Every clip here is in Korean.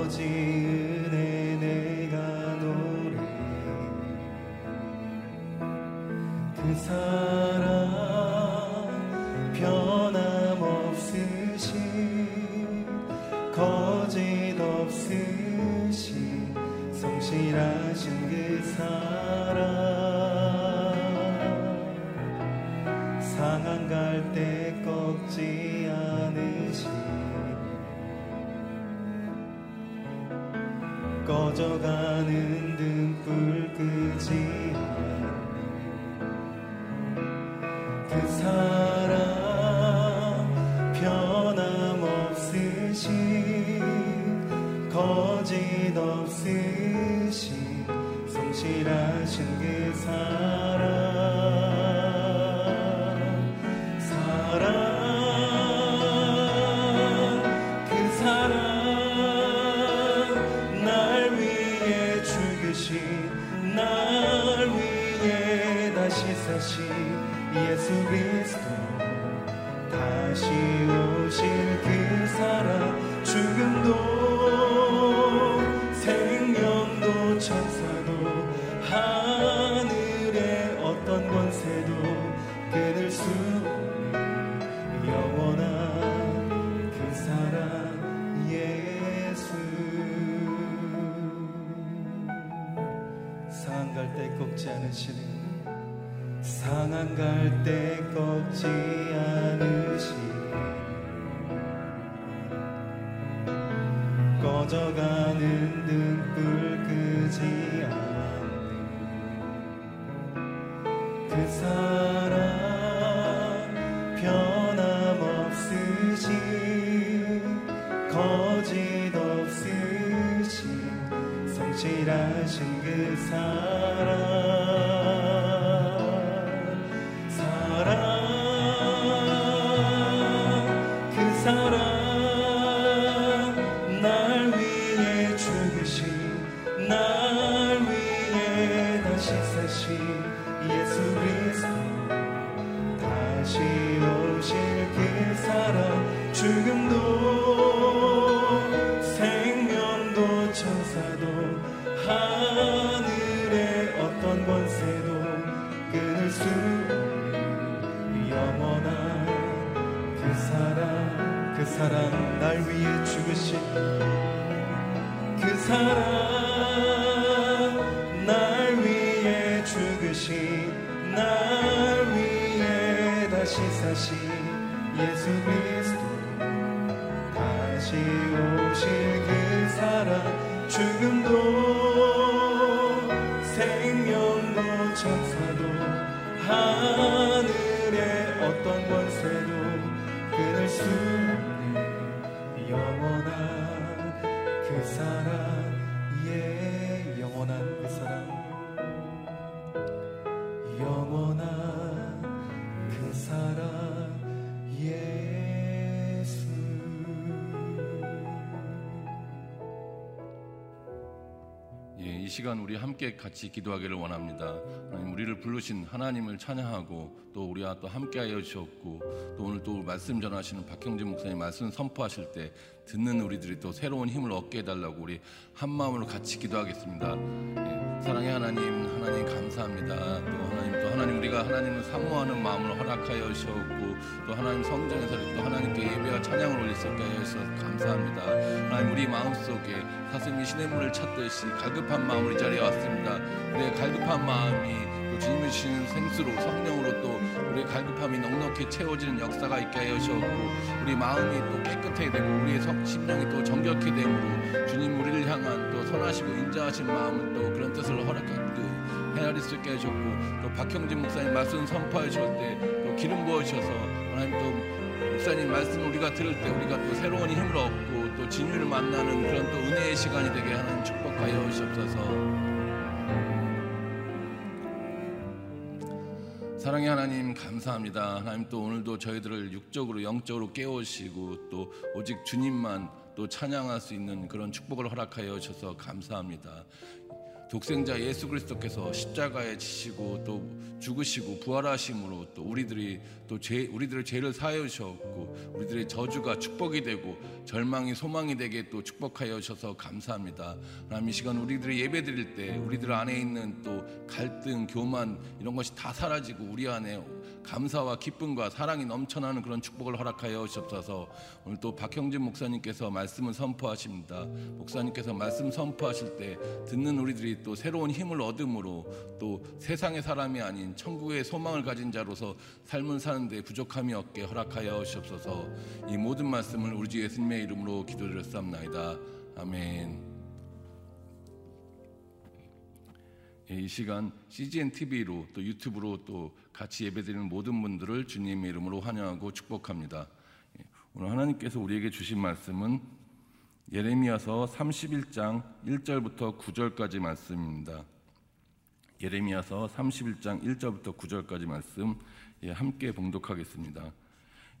꺼져가 우리 함께 같이 기도하기를 원합니다. 하나님 우리를 부르신 하나님을 찬양하고 또 우리와 또 함께하여 주셨고 또 오늘 또 말씀 전하시는 박형진 목사님 말씀 선포하실 때 듣는 우리들이 또 새로운 힘을 얻게 해달라고 우리 한 마음으로 같이 기도하겠습니다. 예, 사랑의 하나님, 하나님 감사합니다. 또 하나님 또 하나님 우리가 하나님을 사모하는 마음을 허락하여 주셨고 또 하나님 성전에서 또 하나님께 예배와 찬양을 올릴 수 있게 주셔서 감사합니다. 하나님 우리 마음 속에 사슴이 시냇물을 찾듯이 갈급한 마음으로 이 자리에 왔습니다. 우리의 갈급한 마음이 주님이 주시는 생수로 성령으로 또 우리의 갈급함이 넉넉히 채워지는 역사가 있게 하여 주셨고 우리 마음이 또 깨끗하게 되고 우리의 심령이 또 정결케 되므로 주님 우리를 향한 또 선하시고 인자하신 마음을 또 그런 뜻을 허락하고 헤아릴 수 있게 하셨고 또 박형진 목사님 말씀 선포해 주실 때또 기름 부어 주셔서 하나님 또 목사님 말씀 우리가 들을 때 우리가 또 새로운 힘을 얻고 또 진유를 만나는 그런 또 은혜의 시간이 되게 하는 축복하여 주옵소서. 사랑의 하나님 감사합니다. 하나님 또 오늘도 저희들을 육적으로 영적으로 깨우시고 또 오직 주님만 또 찬양할 수 있는 그런 축복을 허락하여 주셔서 감사합니다. 독생자 예수 그리스도께서 십자가에 지시고 또 죽으시고 부활하심으로 또 우리들이 또 죄, 우리들의 죄를 사하여 주셨고 우리들의 저주가 축복이 되고 절망이 소망이 되게 또 축복하여 주셔서 감사합니다. 하나님 이 시간 우리들이 예배 드릴 때 우리들 안에 있는 또 갈등, 교만 이런 것이 다 사라지고 우리 안에 감사와 기쁨과 사랑이 넘쳐나는 그런 축복을 허락하여 주옵소서. 오늘 또 박형진 목사님께서 말씀을 선포하십니다. 목사님께서 말씀 선포하실 때 듣는 우리들이 또 새로운 힘을 얻음으로 또 세상의 사람이 아닌 천국의 소망을 가진 자로서 삶을 사는 데 부족함이 없게 허락하여 주옵소서. 이 모든 말씀을 우리 주 예수님의 이름으로 기도드렸사옵나이다. 아멘. 예, 이 시간 CGN TV로 또 유튜브로 또 같이 예배드리는 모든 분들을 주님의 이름으로 환영하고 축복합니다. 예, 오늘 하나님께서 우리에게 주신 말씀은 예레미야서 31장 1절부터 9절까지 말씀입니다. 예레미야서 31장 1절부터 9절까지 말씀 예, 함께 봉독하겠습니다.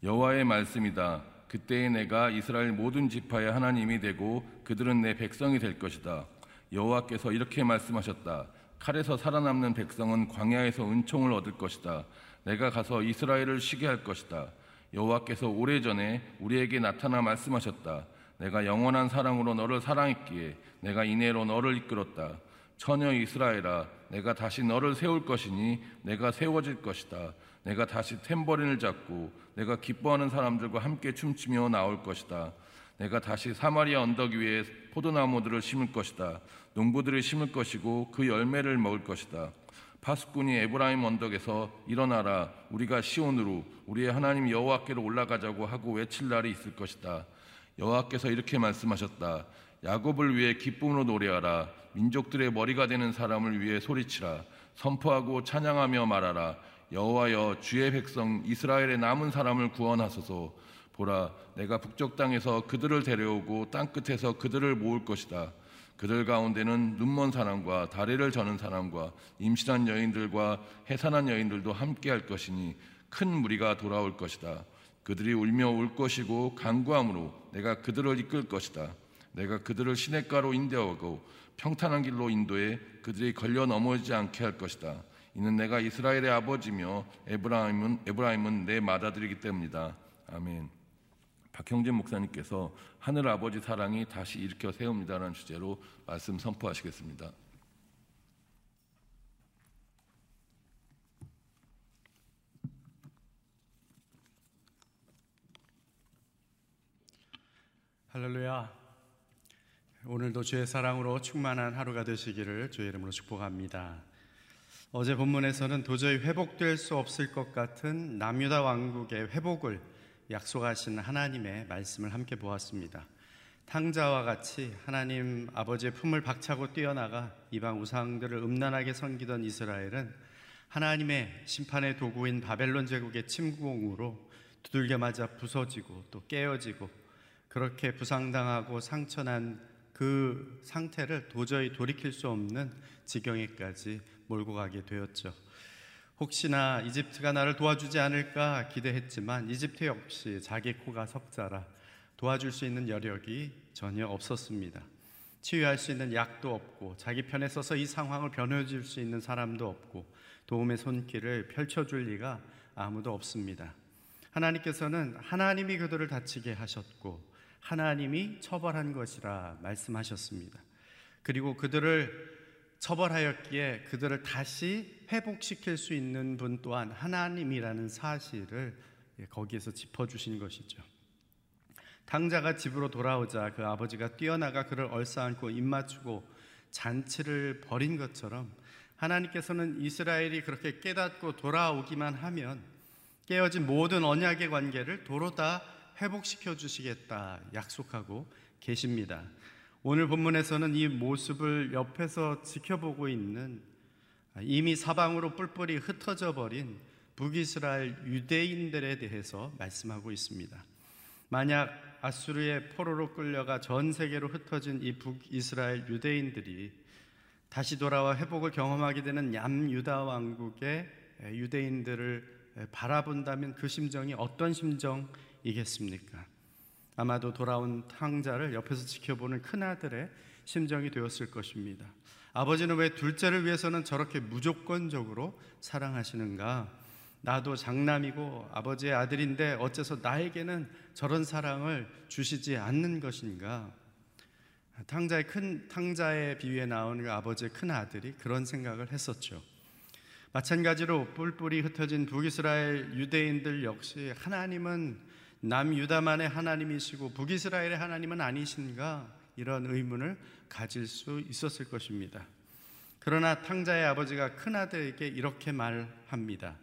여호와의 말씀이다. 그때에 내가 이스라엘 모든 지파의 하나님이 되고 그들은 내 백성이 될 것이다. 여호와께서 이렇게 말씀하셨다. 칼에서 살아남는 백성은 광야에서 은총을 얻을 것이다. 내가 가서 이스라엘을 쉬게 할 것이다. 여호와께서 오래전에 우리에게 나타나 말씀하셨다. 내가 영원한 사랑으로 너를 사랑했기에 내가 이내로 너를 이끌었다. 처녀 이스라엘아, 내가 다시 너를 세울 것이니 내가 세워질 것이다. 내가 다시 탬버린을 잡고 내가 기뻐하는 사람들과 함께 춤추며 나올 것이다. 내가 다시 사마리아 언덕 위에 포도나무들을 심을 것이다. 농부들을 심을 것이고 그 열매를 먹을 것이다. 파수꾼이 에브라임 언덕에서 일어나라 우리가 시온으로 우리의 하나님 여호와께로 올라가자고 하고 외칠 날이 있을 것이다. 여호와께서 이렇게 말씀하셨다. 야곱을 위해 기쁨으로 노래하라. 민족들의 머리가 되는 사람을 위해 소리치라. 선포하고 찬양하며 말하라. 여호와여 주의 백성 이스라엘의 남은 사람을 구원하소서. 보라 내가 북쪽 땅에서 그들을 데려오고 땅 끝에서 그들을 모을 것이다. 그들 가운데는 눈먼 사람과 다리를 저는 사람과 임신한 여인들과 해산한 여인들도 함께 할 것이니 큰 무리가 돌아올 것이다. 그들이 울며 울 것이고 간구함으로 내가 그들을 이끌 것이다. 내가 그들을 시냇가로 인도하고 평탄한 길로 인도해 그들이 걸려 넘어지지 않게 할 것이다. 이는 내가 이스라엘의 아버지며 에브라임은 에브라임은 내 맏아들이기 때문이다. 아멘. 박형진 목사님께서 하늘 아버지 사랑이 다시 일으켜 세웁니다라는 주제로 말씀 선포하시겠습니다. 할렐루야. 오늘도 주의 사랑으로 충만한 하루가 되시기를 주의 이름으로 축복합니다. 어제 본문에서는 도저히 회복될 수 없을 것 같은 남유다 왕국의 회복을 약속하신 하나님의 말씀을 함께 보았습니다. 탕자와 같이 하나님 아버지의 품을 박차고 뛰어나가 이방 우상들을 음란하게 섬기던 이스라엘은 하나님의 심판의 도구인 바벨론 제국의 침공으로 두들겨 맞아 부서지고 또 깨어지고 그렇게 부상당하고 상처난 그 상태를 도저히 돌이킬 수 없는 지경에까지 몰고 가게 되었죠. 혹시나 이집트가 나를 도와주지 않을까 기대했지만 이집트 역시 자기 코가 석자라 도와줄 수 있는 여력이 전혀 없었습니다. 치유할 수 있는 약도 없고 자기 편에 서서 이 상황을 변호해줄 수 있는 사람도 없고 도움의 손길을 펼쳐줄 리가 아무도 없습니다. 하나님께서는 하나님이 그들을 다치게 하셨고 하나님이 처벌한 것이라 말씀하셨습니다. 그리고 그들을 처벌하였기에 그들을 다시 회복시킬 수 있는 분 또한 하나님이라는 사실을 거기에서 짚어주신 것이죠. 당자가 집으로 돌아오자 그 아버지가 뛰어나가 그를 얼싸안고 입맞추고 잔치를 벌인 것처럼 하나님께서는 이스라엘이 그렇게 깨닫고 돌아오기만 하면 깨어진 모든 언약의 관계를 도로 다 회복시켜 주시겠다 약속하고 계십니다. 오늘 본문에서는 이 모습을 옆에서 지켜보고 있는 이미 사방으로 뿔뿔이 흩어져 버린 북이스라엘 유대인들에 대해서 말씀하고 있습니다. 만약 아수르의 포로로 끌려가 전 세계로 흩어진 이 북이스라엘 유대인들이 다시 돌아와 회복을 경험하게 되는 얌유다 왕국의 유대인들을 바라본다면 그 심정이 어떤 심정이 겠습니까? 아마도 돌아온 탕자를 옆에서 지켜보는 큰아들의 심정이 되었을 것입니다. 아버지는 왜 둘째를 위해서는 저렇게 무조건적으로 사랑하시는가? 나도 장남이고 아버지의 아들인데 어째서 나에게는 저런 사랑을 주시지 않는 것인가? 탕자의 큰 탕자의 비유에 나오는 그 아버지의 큰 아들이 그런 생각을 했었죠. 마찬가지로 뿔뿔이 흩어진 북이스라엘 유대인들 역시 하나님은 남유다만의 하나님이시고 북이스라엘의 하나님은 아니신가? 이런 의문을 가질 수 있었을 것입니다. 그러나 탕자의 아버지가 큰아들에게 이렇게 말합니다.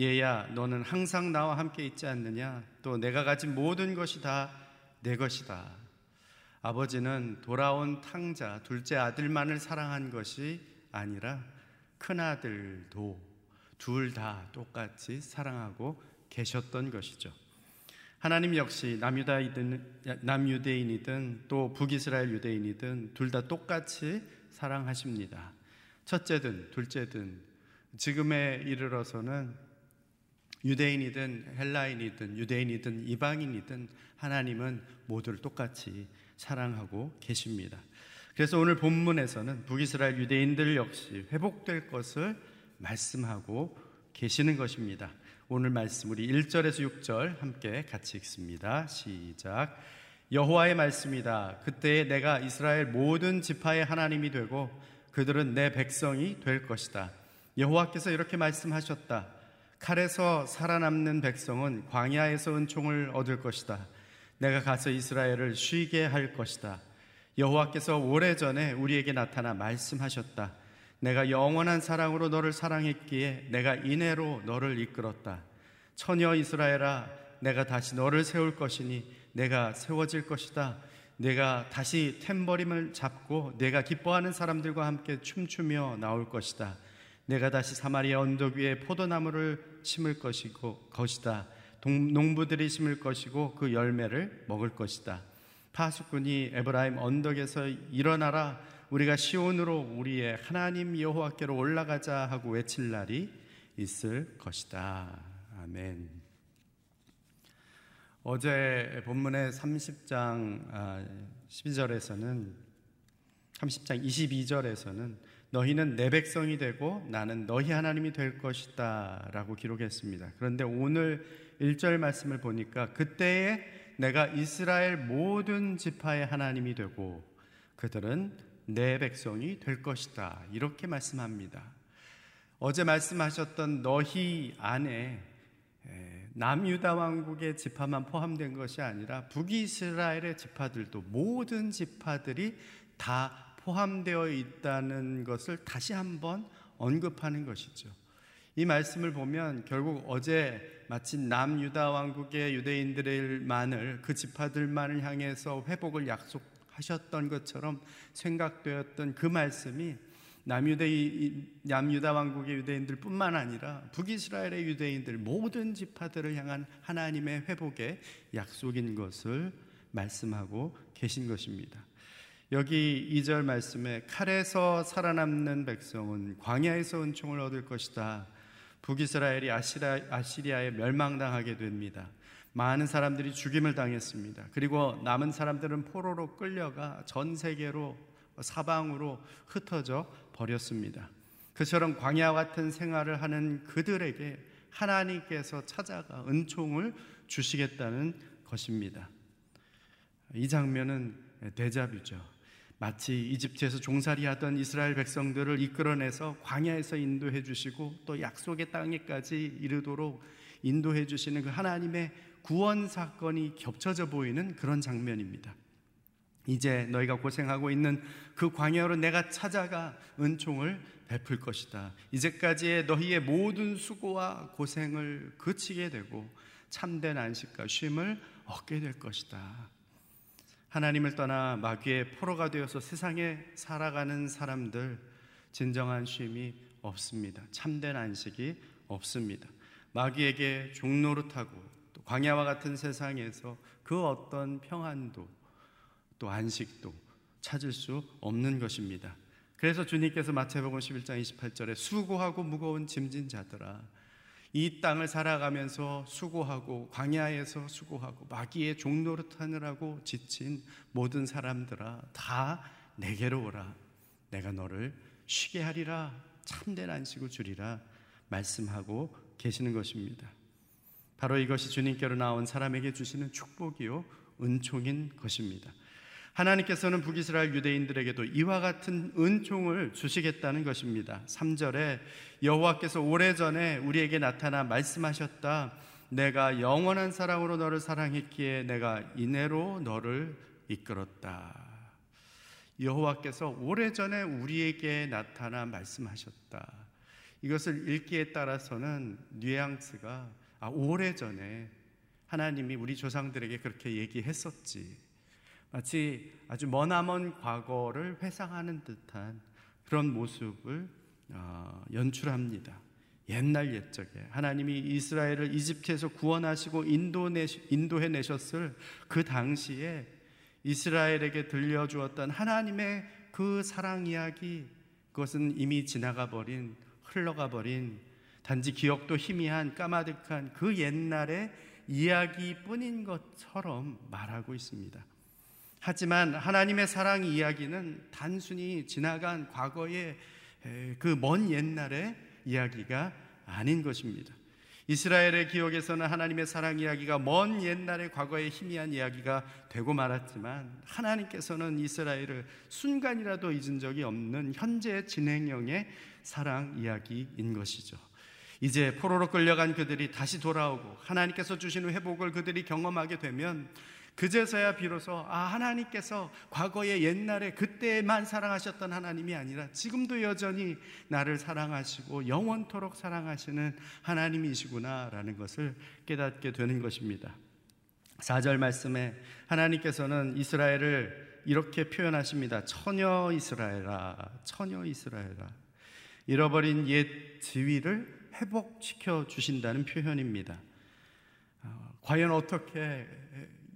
얘야, 너는 항상 나와 함께 있지 않느냐? 또 내가 가진 모든 것이 다 내 것이다. 아버지는 돌아온 탕자, 둘째 아들만을 사랑한 것이 아니라 큰아들도 둘 다 똑같이 사랑하고 계셨던 것이죠. 하나님 역시 남유다이든 남유대인이든 또 북이스라엘 유대인이든 둘 다 똑같이 사랑하십니다. 첫째든 둘째든 지금에 이르러서는 유대인이든 헬라인이든 유대인이든 이방인이든 하나님은 모두를 똑같이 사랑하고 계십니다. 그래서 오늘 본문에서는 북이스라엘 유대인들 역시 회복될 것을 말씀하고 계시는 것입니다. 오늘 말씀 우리 1절에서 6절 함께 같이 읽습니다. 시작. 여호와의 말씀이다. 그때 내가 이스라엘 모든 지파의 하나님이 되고 그들은 내 백성이 될 것이다. 여호와께서 이렇게 말씀하셨다. 칼에서 살아남는 백성은 광야에서 은총을 얻을 것이다. 내가 가서 이스라엘을 쉬게 할 것이다. 여호와께서 오래전에 우리에게 나타나 말씀하셨다. 내가 영원한 사랑으로 너를 사랑했기에 내가 인애로 너를 이끌었다. 처녀 이스라엘아, 내가 다시 너를 세울 것이니 내가 세워질 것이다. 내가 다시 탬버림을 잡고 내가 기뻐하는 사람들과 함께 춤추며 나올 것이다. 내가 다시 사마리아 언덕 위에 포도나무를 심을 것이고 것이다. 농부들이 심을 것이고 그 열매를 먹을 것이다. 파수꾼이 에브라임 언덕에서 일어나라 우리가 시온으로 우리의 하나님 여호와께로 올라가자 하고 외칠 날이 있을 것이다. 아멘. 어제 본문의 30장 12절에서는 30장 22절에서는 너희는 내 백성이 되고 나는 너희 하나님이 될 것이다 라고 기록했습니다. 그런데 오늘 1절 말씀을 보니까 그때에 내가 이스라엘 모든 지파의 하나님이 되고 그들은 내 백성이 될 것이다. 이렇게 말씀합니다. 어제 말씀하셨던 너희 안에 남유다 왕국의 지파만 포함된 것이 아니라 북이스라엘의 지파들도 모든 지파들이 다 포함되어 있다는 것을 다시 한번 언급하는 것이죠. 이 말씀을 보면 결국 어제 마친 남유다 왕국의 유대인들만을 그 지파들만을 향해서 회복을 약속 하셨던 것처럼 생각되었던 그 말씀이 남유대 남유다 왕국의 유대인들뿐만 아니라 북이스라엘의 유대인들 모든 지파들을 향한 하나님의 회복의 약속인 것을 말씀하고 계신 것입니다. 여기 2절 말씀에 칼에서 살아남는 백성은 광야에서 은총을 얻을 것이다. 북이스라엘이 아시라, 아시리아에 멸망당하게 됩니다. 많은 사람들이 죽임을 당했습니다. 그리고 남은 사람들은 포로로 끌려가 전 세계로 사방으로 흩어져 버렸습니다. 그처럼 광야 같은 생활을 하는 그들에게 하나님께서 찾아가 은총을 주시겠다는 것입니다. 이 장면은 대자뷰죠. 마치 이집트에서 종살이 하던 이스라엘 백성들을 이끌어내서 광야에서 인도해 주시고 또 약속의 땅에까지 이르도록 인도해 주시는 그 하나님의 구원 사건이 겹쳐져 보이는 그런 장면입니다. 이제 너희가 고생하고 있는 그 광야로 내가 찾아가 은총을 베풀 것이다. 이제까지의 너희의 모든 수고와 고생을 그치게 되고 참된 안식과 쉼을 얻게 될 것이다. 하나님을 떠나 마귀의 포로가 되어서 세상에 살아가는 사람들 진정한 쉼이 없습니다. 참된 안식이 없습니다. 마귀에게 종노릇하고 또 광야와 같은 세상에서 그 어떤 평안도 또 안식도 찾을 수 없는 것입니다. 그래서 주님께서 마태복음 11장 28절에 수고하고 무거운 짐진 자들아 이 땅을 살아가면서 수고하고 광야에서 수고하고 마귀의 종노릇 하느라고 지친 모든 사람들아 다 내게로 오라 내가 너를 쉬게 하리라 참된 안식을 주리라 말씀하고 계시는 것입니다. 바로 이것이 주님께로 나온 사람에게 주시는 축복이요 은총인 것입니다. 하나님께서는 북이스라엘 유대인들에게도 이와 같은 은총을 주시겠다는 것입니다. 3절에 여호와께서 오래전에 우리에게 나타나 말씀하셨다. 내가 영원한 사랑으로 너를 사랑했기에 내가 이내로 너를 이끌었다. 여호와께서 오래전에 우리에게 나타나 말씀하셨다. 이것을 읽기에 따라서는 뉘앙스가 아, 오래전에 하나님이 우리 조상들에게 그렇게 얘기했었지. 마치 아주 머나먼 과거를 회상하는 듯한 그런 모습을 어, 연출합니다. 옛날 옛적에 하나님이 이스라엘을 이집트에서 구원하시고 인도해 내셨을 그 당시에 이스라엘에게 들려주었던 하나님의 그 사랑 이야기 그것은 이미 지나가 버린 흘러가 버린 단지 기억도 희미한 까마득한 그 옛날의 이야기뿐인 것처럼 말하고 있습니다. 하지만 하나님의 사랑 이야기는 단순히 지나간 과거의 그 먼 옛날의 이야기가 아닌 것입니다. 이스라엘의 기억에서는 하나님의 사랑 이야기가 먼 옛날의 과거의 희미한 이야기가 되고 말았지만 하나님께서는 이스라엘을 순간이라도 잊은 적이 없는 현재 진행형의 사랑 이야기인 것이죠. 이제 포로로 끌려간 그들이 다시 돌아오고 하나님께서 주시는 회복을 그들이 경험하게 되면 그제서야 비로소 아 하나님께서 과거의 옛날에 그때만 사랑하셨던 하나님이 아니라 지금도 여전히 나를 사랑하시고 영원토록 사랑하시는 하나님이시구나라는 것을 깨닫게 되는 것입니다. 4절 말씀에 하나님께서는 이스라엘을 이렇게 표현하십니다. 처녀 이스라엘아, 처녀 이스라엘아. 잃어버린 옛 지위를 회복시켜 주신다는 표현입니다. 어, 과연 어떻게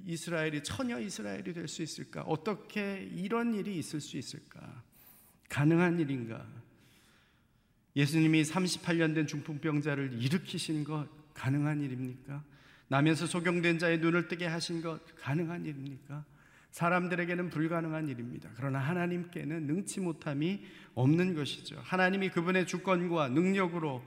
이스라엘이 처녀 이스라엘이 될 수 있을까? 어떻게 이런 일이 있을 수 있을까? 가능한 일인가? 예수님이 38년 된 중풍병자를 일으키신 것 가능한 일입니까? 나면서 소경된 자의 눈을 뜨게 하신 것 가능한 일입니까? 사람들에게는 불가능한 일입니다. 그러나 하나님께는 능치 못함이 없는 것이죠. 하나님이 그분의 주권과 능력으로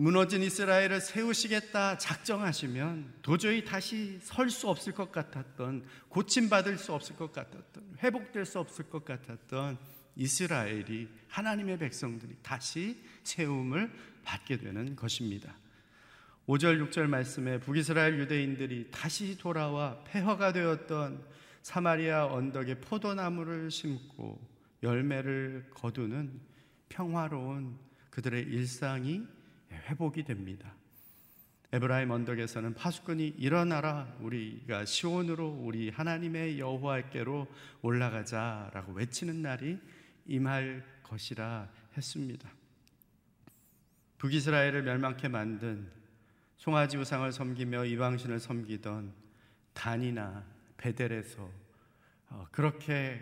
무너진 이스라엘을 세우시겠다 작정하시면 도저히 다시 설 수 없을 것 같았던 고침받을 수 없을 것 같았던 회복될 수 없을 것 같았던 이스라엘이 하나님의 백성들이 다시 세움을 받게 되는 것입니다. 5절 6절 말씀에 북이스라엘 유대인들이 다시 돌아와 폐허가 되었던 사마리아 언덕에 포도나무를 심고 열매를 거두는 평화로운 그들의 일상이 회복이 됩니다. 에브라임 언덕에서는 파수꾼이 일어나라 우리가 시온으로 우리 하나님의 여호와께로 올라가자라고 외치는 날이 임할 것이라 했습니다. 북이스라엘을 멸망케 만든 송아지 우상을 섬기며 이방신을 섬기던 단이나 베델에서 어, 그렇게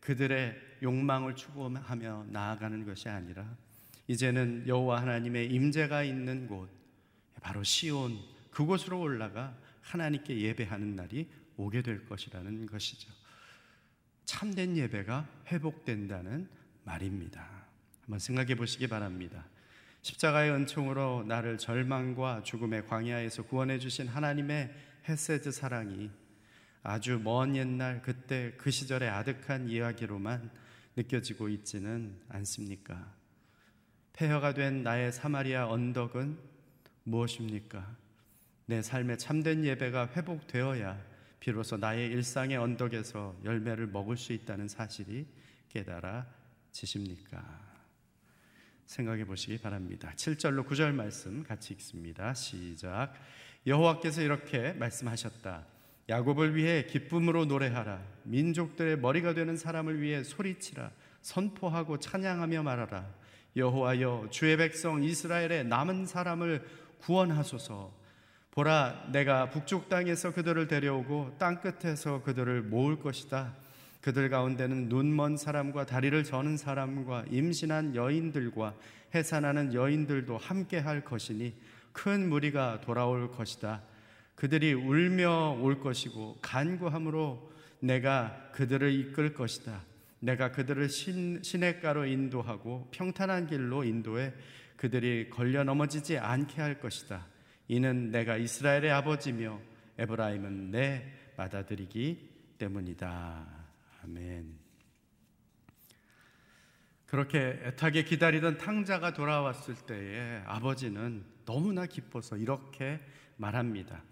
그들의 욕망을 추구하며 나아가는 것이 아니라 이제는 여호와 하나님의 임재가 있는 곳 바로 시온 그곳으로 올라가 하나님께 예배하는 날이 오게 될 것이라는 것이죠. 참된 예배가 회복된다는 말입니다. 한번 생각해 보시기 바랍니다. 십자가의 은총으로 나를 절망과 죽음의 광야에서 구원해 주신 하나님의 헤세드 사랑이 아주 먼 옛날 그때 그 시절의 아득한 이야기로만 느껴지고 있지는 않습니까? 폐허가 된 나의 사마리아 언덕은 무엇입니까? 내 삶의 참된 예배가 회복되어야 비로소 나의 일상의 언덕에서 열매를 먹을 수 있다는 사실이 깨달아지십니까? 생각해 보시기 바랍니다. 7절로 9절 말씀 같이 읽습니다. 시작. 여호와께서 이렇게 말씀하셨다. 야곱을 위해 기쁨으로 노래하라. 민족들의 머리가 되는 사람을 위해 소리치라. 선포하고 찬양하며 말하라. 여호와여 주의 백성 이스라엘의 남은 사람을 구원하소서. 보라 내가 북쪽 땅에서 그들을 데려오고 땅 끝에서 그들을 모을 것이다. 그들 가운데는 눈먼 사람과 다리를 저는 사람과 임신한 여인들과 해산하는 여인들도 함께 할 것이니 큰 무리가 돌아올 것이다. 그들이 울며 올 것이고 간구함으로 내가 그들을 이끌 것이다. 내가 그들을 신, 시냇가로 인도하고 평탄한 길로 인도해 그들이 걸려 넘어지지 않게 할 것이다. 이는 내가 이스라엘의 아버지며 에브라임은 내 받아들이기 때문이다. 아멘. 그렇게 애타게 기다리던 탕자가 돌아왔을 때에 아버지는 너무나 기뻐서 이렇게 말합니다.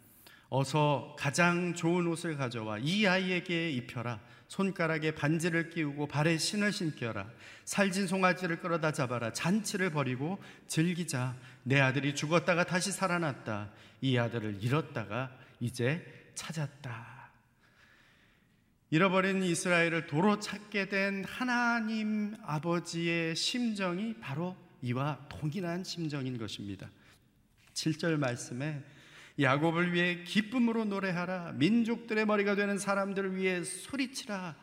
어서 가장 좋은 옷을 가져와 이 아이에게 입혀라. 손가락에 반지를 끼우고 발에 신을 신겨라. 살진 송아지를 끌어다 잡아라. 잔치를 벌이고 즐기자. 내 아들이 죽었다가 다시 살아났다. 이 아들을 잃었다가 이제 찾았다. 잃어버린 이스라엘을 도로 찾게 된 하나님 아버지의 심정이 바로 이와 동일한 심정인 것입니다. 7절 말씀에 야곱을 위해 기쁨으로 노래하라. 민족들의 머리가 되는 사람들을 위해 소리치라.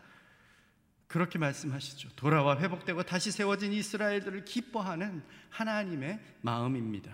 그렇게 말씀하시죠. 돌아와 회복되고 다시 세워진 이스라엘들을 기뻐하는 하나님의 마음입니다.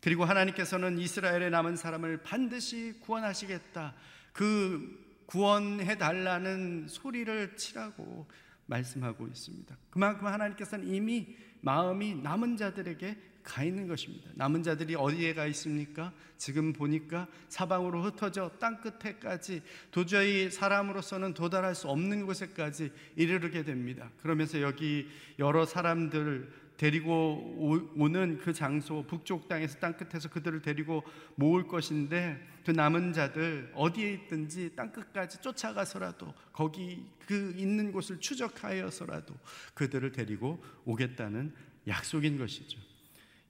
그리고 하나님께서는 이스라엘에 남은 사람을 반드시 구원하시겠다. 그 구원해 달라는 소리를 치라고 말씀하고 있습니다. 그만큼 하나님께서는 이미 마음이 남은 자들에게 가 있는 것입니다. 남은 자들이 어디에 가 있습니까? 지금 보니까 사방으로 흩어져 땅 끝에까지 도저히 사람으로서는 도달할 수 없는 곳에까지 이르게 됩니다. 그러면서 여기 여러 사람들 데리고 오는 그 장소 북쪽 땅에서 땅 끝에서 그들을 데리고 모을 것인데 그 남은 자들 어디에 있든지 땅 끝까지 쫓아가서라도 거기 그 있는 곳을 추적하여서라도 그들을 데리고 오겠다는 약속인 것이죠.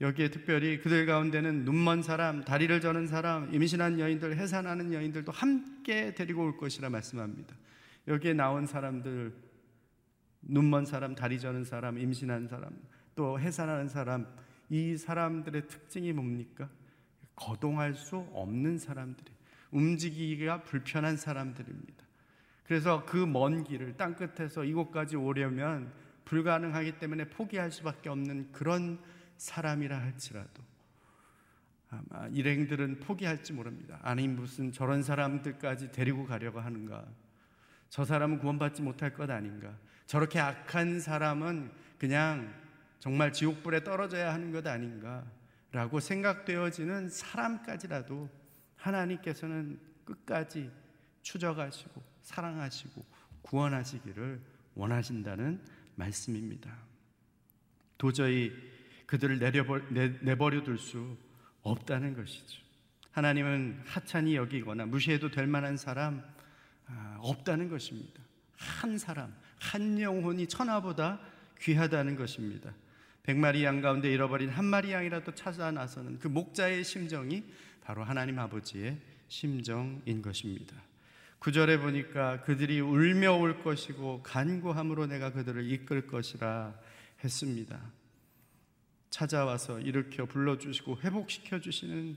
여기에 특별히 그들 가운데는 눈먼 사람, 다리를 저는 사람, 임신한 여인들, 해산하는 여인들도 함께 데리고 올 것이라 말씀합니다. 여기에 나온 사람들, 눈먼 사람, 다리 저는 사람, 임신한 사람, 또 해산하는 사람, 이 사람들의 특징이 뭡니까? 거동할 수 없는 사람들이, 움직이기가 불편한 사람들입니다. 그래서 그 먼 길을 땅 끝에서 이곳까지 오려면 불가능하기 때문에 포기할 수밖에 없는 그런 사람이라 할지라도 아마 일행들은 포기할지 모릅니다. 아니 무슨 저런 사람들까지 데리고 가려고 하는가? 저 사람은 구원받지 못할 것 아닌가? 저렇게 악한 사람은 그냥 정말 지옥불에 떨어져야 하는 것 아닌가? 라고 생각되어지는 사람까지라도 하나님께서는 끝까지 추적하시고 사랑하시고 구원하시기를 원하신다는 말씀입니다. 도저히 그들을 내버려 둘 수 없다는 것이죠. 하나님은 하찮이 여기거나 무시해도 될 만한 사람 아, 없다는 것입니다. 한 사람, 한 영혼이 천하보다 귀하다는 것입니다. 백마리 양 가운데 잃어버린 한 마리 양이라도 찾아 나서는 그 목자의 심정이 바로 하나님 아버지의 심정인 것입니다. 구절에 보니까 그들이 울며 올 것이고 간구함으로 내가 그들을 이끌 것이라 했습니다. 찾아와서 일으켜 불러주시고 회복시켜 주시는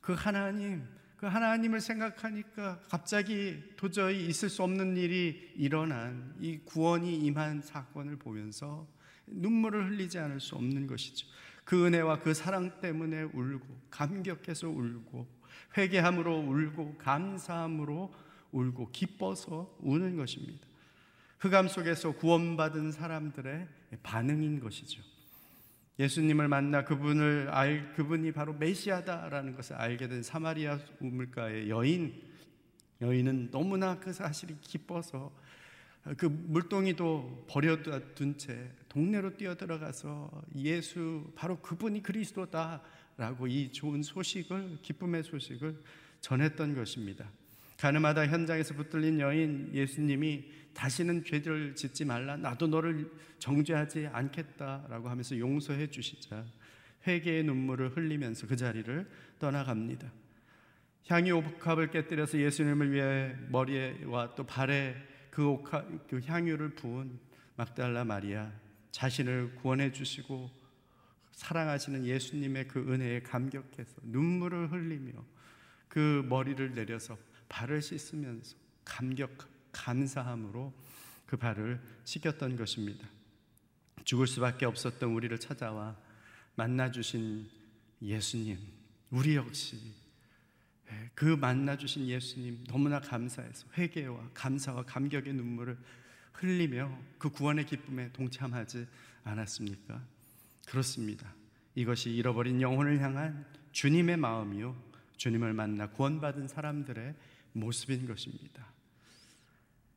그 하나님, 그 하나님을 생각하니까 갑자기 도저히 있을 수 없는 일이 일어난 이 구원이 임한 사건을 보면서 눈물을 흘리지 않을 수 없는 것이죠. 그 은혜와 그 사랑 때문에 울고 감격해서 울고 회개함으로 울고 감사함으로 울고 기뻐서 우는 것입니다. 흑암 속에서 구원받은 사람들의 반응인 것이죠. 예수님을 만나 그분을 알 그분이 바로 메시아다라는 것을 알게 된 사마리아 우물가의 여인 여인은 너무나 그 사실이 기뻐서 그 물동이도 버려둔 채 동네로 뛰어들어가서 예수 바로 그분이 그리스도다라고 이 좋은 소식을 기쁨의 소식을 전했던 것입니다. 가늠하다 현장에서 붙들린 여인 예수님이 다시는 죄를 짓지 말라. 나도 너를 정죄하지 않겠다라고 하면서 용서해 주시자 회개의 눈물을 흘리면서 그 자리를 떠나갑니다. 향유 옥합을 깨뜨려서 예수님을 위해 머리와 또 발에 그, 옥합, 그 향유를 부은 막달라 마리아 자신을 구원해 주시고 사랑하시는 예수님의 그 은혜에 감격해서 눈물을 흘리며 그 머리를 내려서 발을 씻으면서 감격, 감사함으로 그 발을 씻겼던 것입니다. 죽을 수밖에 없었던 우리를 찾아와 만나 주신 예수님, 우리 역시 그 만나 주신 예수님 너무나 감사해서 회개와 감사와 감격의 눈물을 흘리며 그 구원의 기쁨에 동참하지 않았습니까? 그렇습니다. 이것이 잃어버린 영혼을 향한 주님의 마음이요. 주님을 만나 구원받은 사람들의 모습인 것입니다.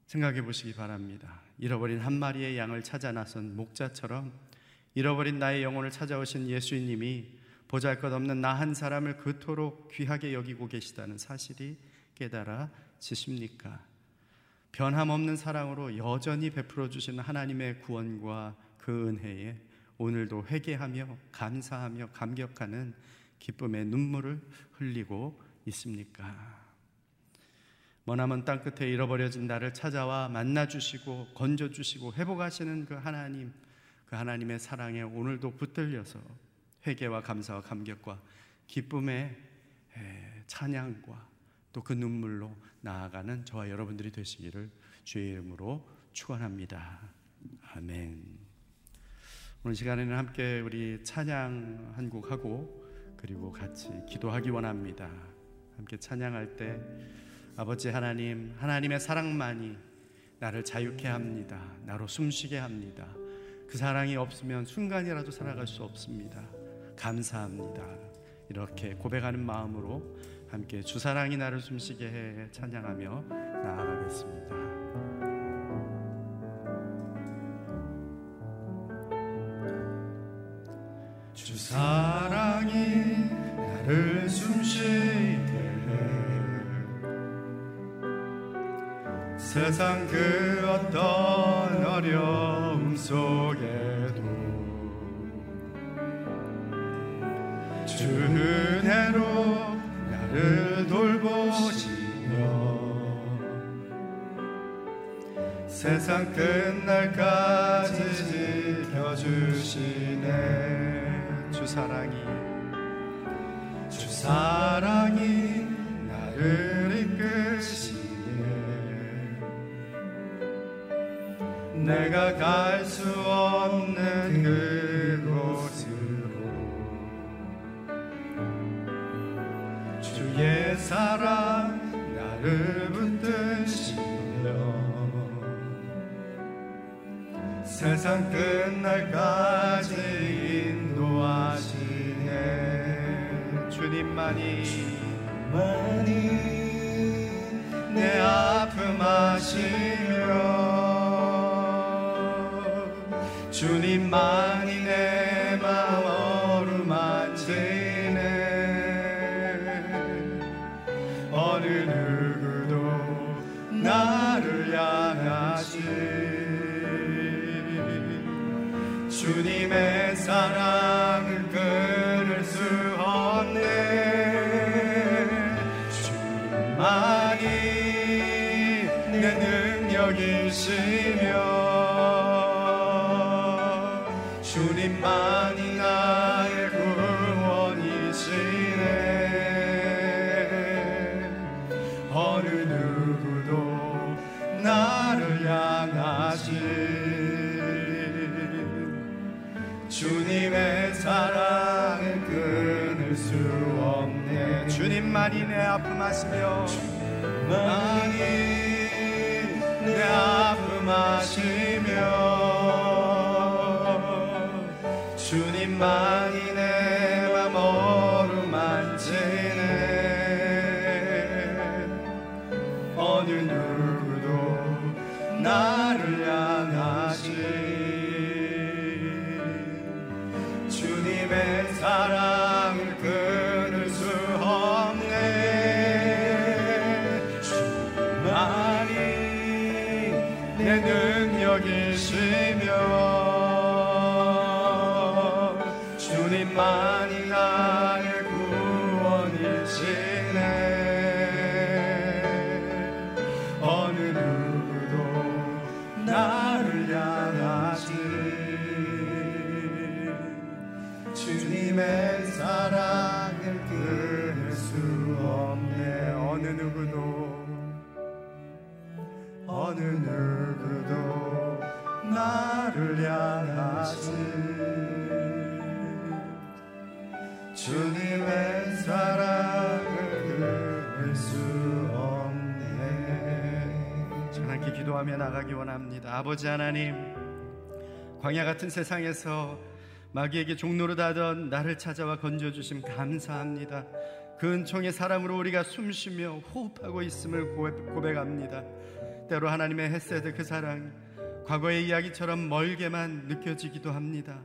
생각해 보시기 바랍니다. 잃어버린 한 마리의 양을 찾아 나선 목자처럼 잃어버린 나의 영혼을 찾아오신 예수님이 보잘 것 없는 나 한 사람을 그토록 귀하게 여기고 계시다는 사실이 깨달아지십니까? 변함없는 사랑으로 여전히 베풀어 주시는 하나님의 구원과 그 은혜에 오늘도 회개하며 감사하며 감격하는 기쁨의 눈물을 흘리고 있습니까? 머나먼 땅 끝에 잃어버려진 나를 찾아와 만나 주시고 건져 주시고 회복하시는 그 하나님, 그 하나님의 사랑에 오늘도 붙들려서 회개와 감사와 감격과 기쁨의 찬양과 또 그 눈물로 나아가는 저와 여러분들이 되시기를 주의 이름으로 축원합니다. 아멘. 오늘 시간에는 함께 우리 찬양 한 곡 하고 그리고 같이 기도하기 원합니다. 함께 찬양할 때 아버지 하나님, 하나님의 사랑만이 나를 자유케 합니다. 나로 숨쉬게 합니다. 그 사랑이 없으면 순간이라도 살아갈 수 없습니다. 감사합니다. 이렇게 고백하는 마음으로 함께 주 사랑이 나를 숨쉬게 해 찬양하며 나아가겠습니다. 주 사랑이 나를 숨쉬게 해 세상 그 어떤 어려움 속에도 주 은혜로 나를 돌보시며 세상 끝날까지 지켜주시네. 주 사랑이 주 사랑이 나를 이끄시네. 내가 갈 수 없는 그 사랑 나를 붙드시며 세상 끝날까지 인도하시네. 주님만이 많이 내 아픔 아시며 주님만이 아픔 아시며 주님만이 내 아픔 아시며 전하게 기도하며 나가기 원합니다. 아버지 하나님 광야 같은 세상에서 마귀에게 종노릇하던 나를 찾아와 건져주심 감사합니다. 그 은총의 사람으로 우리가 숨쉬며 호흡하고 있음을 고백합니다. 때로 하나님의 햇세드 그 사랑 과거의 이야기처럼 멀게만 느껴지기도 합니다.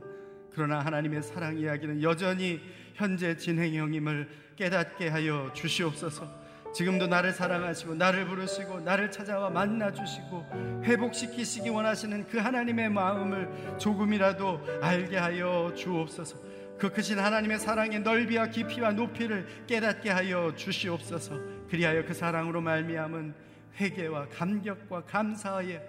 그러나 하나님의 사랑 이야기는 여전히 현재 진행형임을 깨닫게 하여 주시옵소서. 지금도 나를 사랑하시고 나를 부르시고 나를 찾아와 만나 주시고 회복시키시기 원하시는 그 하나님의 마음을 조금이라도 알게 하여 주옵소서. 그 크신 하나님의 사랑의 넓이와 깊이와 높이를 깨닫게 하여 주시옵소서. 그리하여 그 사랑으로 말미암은 회개와 감격과 감사의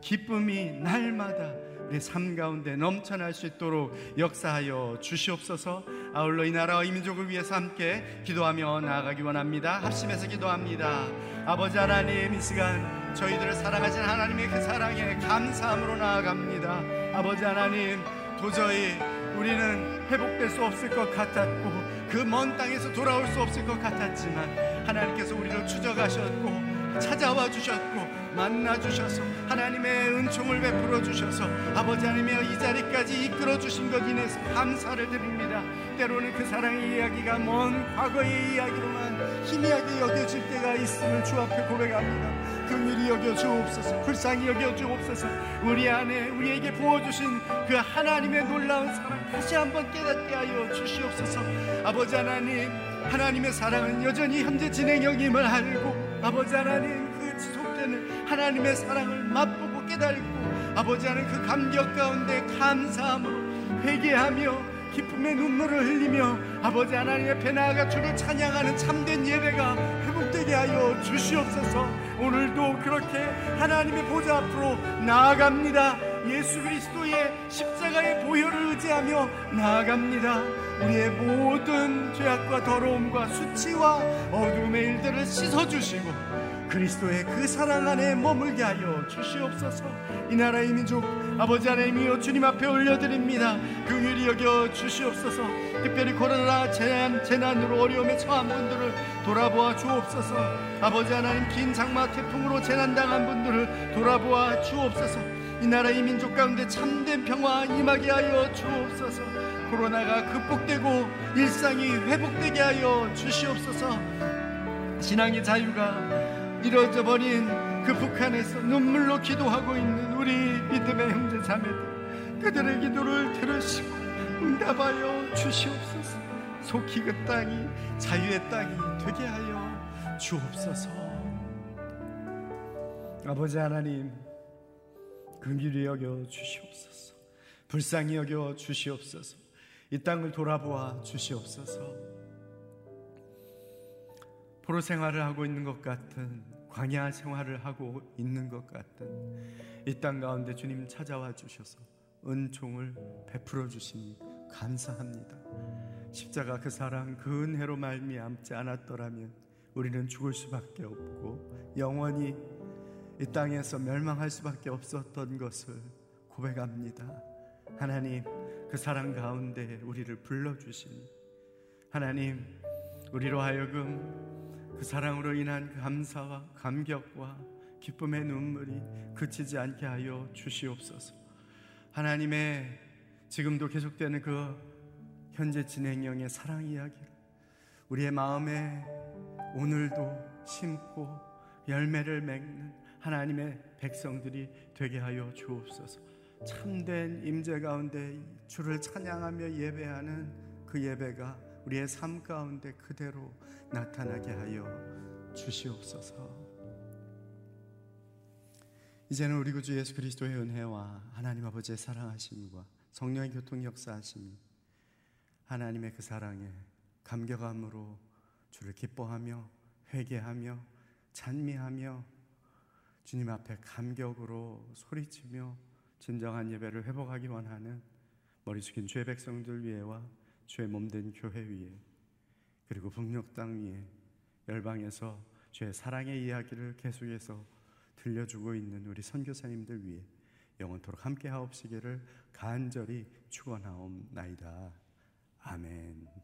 기쁨이 날마다 우리 삶 가운데 넘쳐날 수 있도록 역사하여 주시옵소서. 아울러 이 나라와 이 민족을 위해서 함께 기도하며 나아가기 원합니다. 합심해서 기도합니다. 아버지 하나님 이 시간 저희들을 사랑하신 하나님의 그 사랑에 감사함으로 나아갑니다. 아버지 하나님 도저히 우리는 회복될 수 없을 것 같았고 그 먼 땅에서 돌아올 수 없을 것 같았지만 하나님께서 우리를 추적하셨고 찾아와 주셨고 만나 주셔서 하나님의 은총을 베풀어 주셔서 아버지 하나님의 이 자리까지 이끌어 주신 것 인해서 감사를 드립니다. 때로는 그 사랑의 이야기가 먼 과거의 이야기로만 희미하게 여겨질 때가 있음을 주 앞에 고백합니다. 그 긍휼히 여겨 주옵소서 불쌍히 여겨 주옵소서 우리 안에 우리에게 부어주신 그 하나님의 놀라운 사랑 다시 한번 깨닫게 하여 주시옵소서 아버지 하나님 하나님의 사랑은 여전히 현재 진행형임을 알고 아버지 하나님 그 지속되는 하나님의 사랑을 맛보고 깨달고 아버지 하나님 그 감격 가운데 감사함으로 회개하며 기쁨의 눈물을 흘리며 아버지 하나님의 배 나아가 주를 찬양하는 참된 예배가 회복되게 하여 주시옵소서. 오늘도 그렇게 하나님의 보좌 앞으로 나아갑니다 예수 그리스도의 십자가의 보혈을 의지하며 나아갑니다. 우리의 모든 죄악과 더러움과 수치와 어둠의 일들을 씻어주시고 그리스도의 그 사랑 안에 머물게 하여 주시옵소서. 이 나라의 민족 아버지 하나님이여 주님 앞에 올려드립니다. 긍휼히 여겨 주시옵소서. 특별히 코로나 재난, 재난으로 어려움에 처한 분들을 돌아보아 주옵소서. 아버지 하나님 긴 장마 태풍으로 재난당한 분들을 돌아보아 주옵소서 이 나라의 민족 가운데 참된 평화 임하게 하여 주옵소서. 코로나가 극복되고 일상이 회복되게 하여 주시옵소서. 신앙의 자유가 이루어져 버린 그 북한에서 눈물로 기도하고 있는 우리 믿음의 형제 자매들 그들의 기도를 들으시고 응답하여 주시옵소서. 속히 그 땅이 자유의 땅이 되게 하여 주옵소서. 아버지 하나님 긍휼히 여겨 주시옵소서. 불쌍히 여겨 주시옵소서. 이 땅을 돌아보아 주시옵소서. 포로 생활을 하고 있는 것 같은 광야 생활을 하고 있는 것 같은 이 땅 가운데 주님 찾아와 주셔서 은총을 베풀어 주시니 감사합니다. 십자가 그 사랑 그 은혜로 말미암지 않았더라면 우리는 죽을 수밖에 없고 영원히 이 땅에서 멸망할 수밖에 없었던 것을 고백합니다. 하나님 그 사랑 가운데 우리를 불러 주시니 하나님 우리로 하여금 그 사랑으로 인한 감사와 감격과 기쁨의 눈물이 그치지 않게 하여 주시옵소서. 하나님의 지금도 계속되는 그 현재 진행형의 사랑 이야기를 우리의 마음에 오늘도 심고 열매를 맺는 하나님의 백성들이 되게 하여 주옵소서. 참된 임재 가운데 주를 찬양하며 예배하는 그 예배가 우리의 삶 가운데 그대로 나타나게 하여 주시옵소서. 이제는 우리 구주 예수 그리스도의 은혜와 하나님 아버지의 사랑하심과 성령의 교통 역사하심이 하나님의 그 사랑에 감격함으로 주를 기뻐하며 회개하며 찬미하며 주님 앞에 감격으로 소리치며 진정한 예배를 회복하기 원하는 머리 숙인 주의 백성들 위에와 주의 몸된 교회 위에 그리고 북녘 땅 위에 열방에서 주의 사랑의 이야기를 계속해서 들려주고 있는 우리 선교사님들 위해 영원토록 함께 하옵시기를 간절히 축원하옵나이다. 아멘.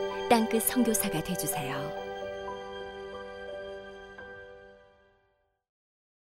땅끝 선교사가 되주세요.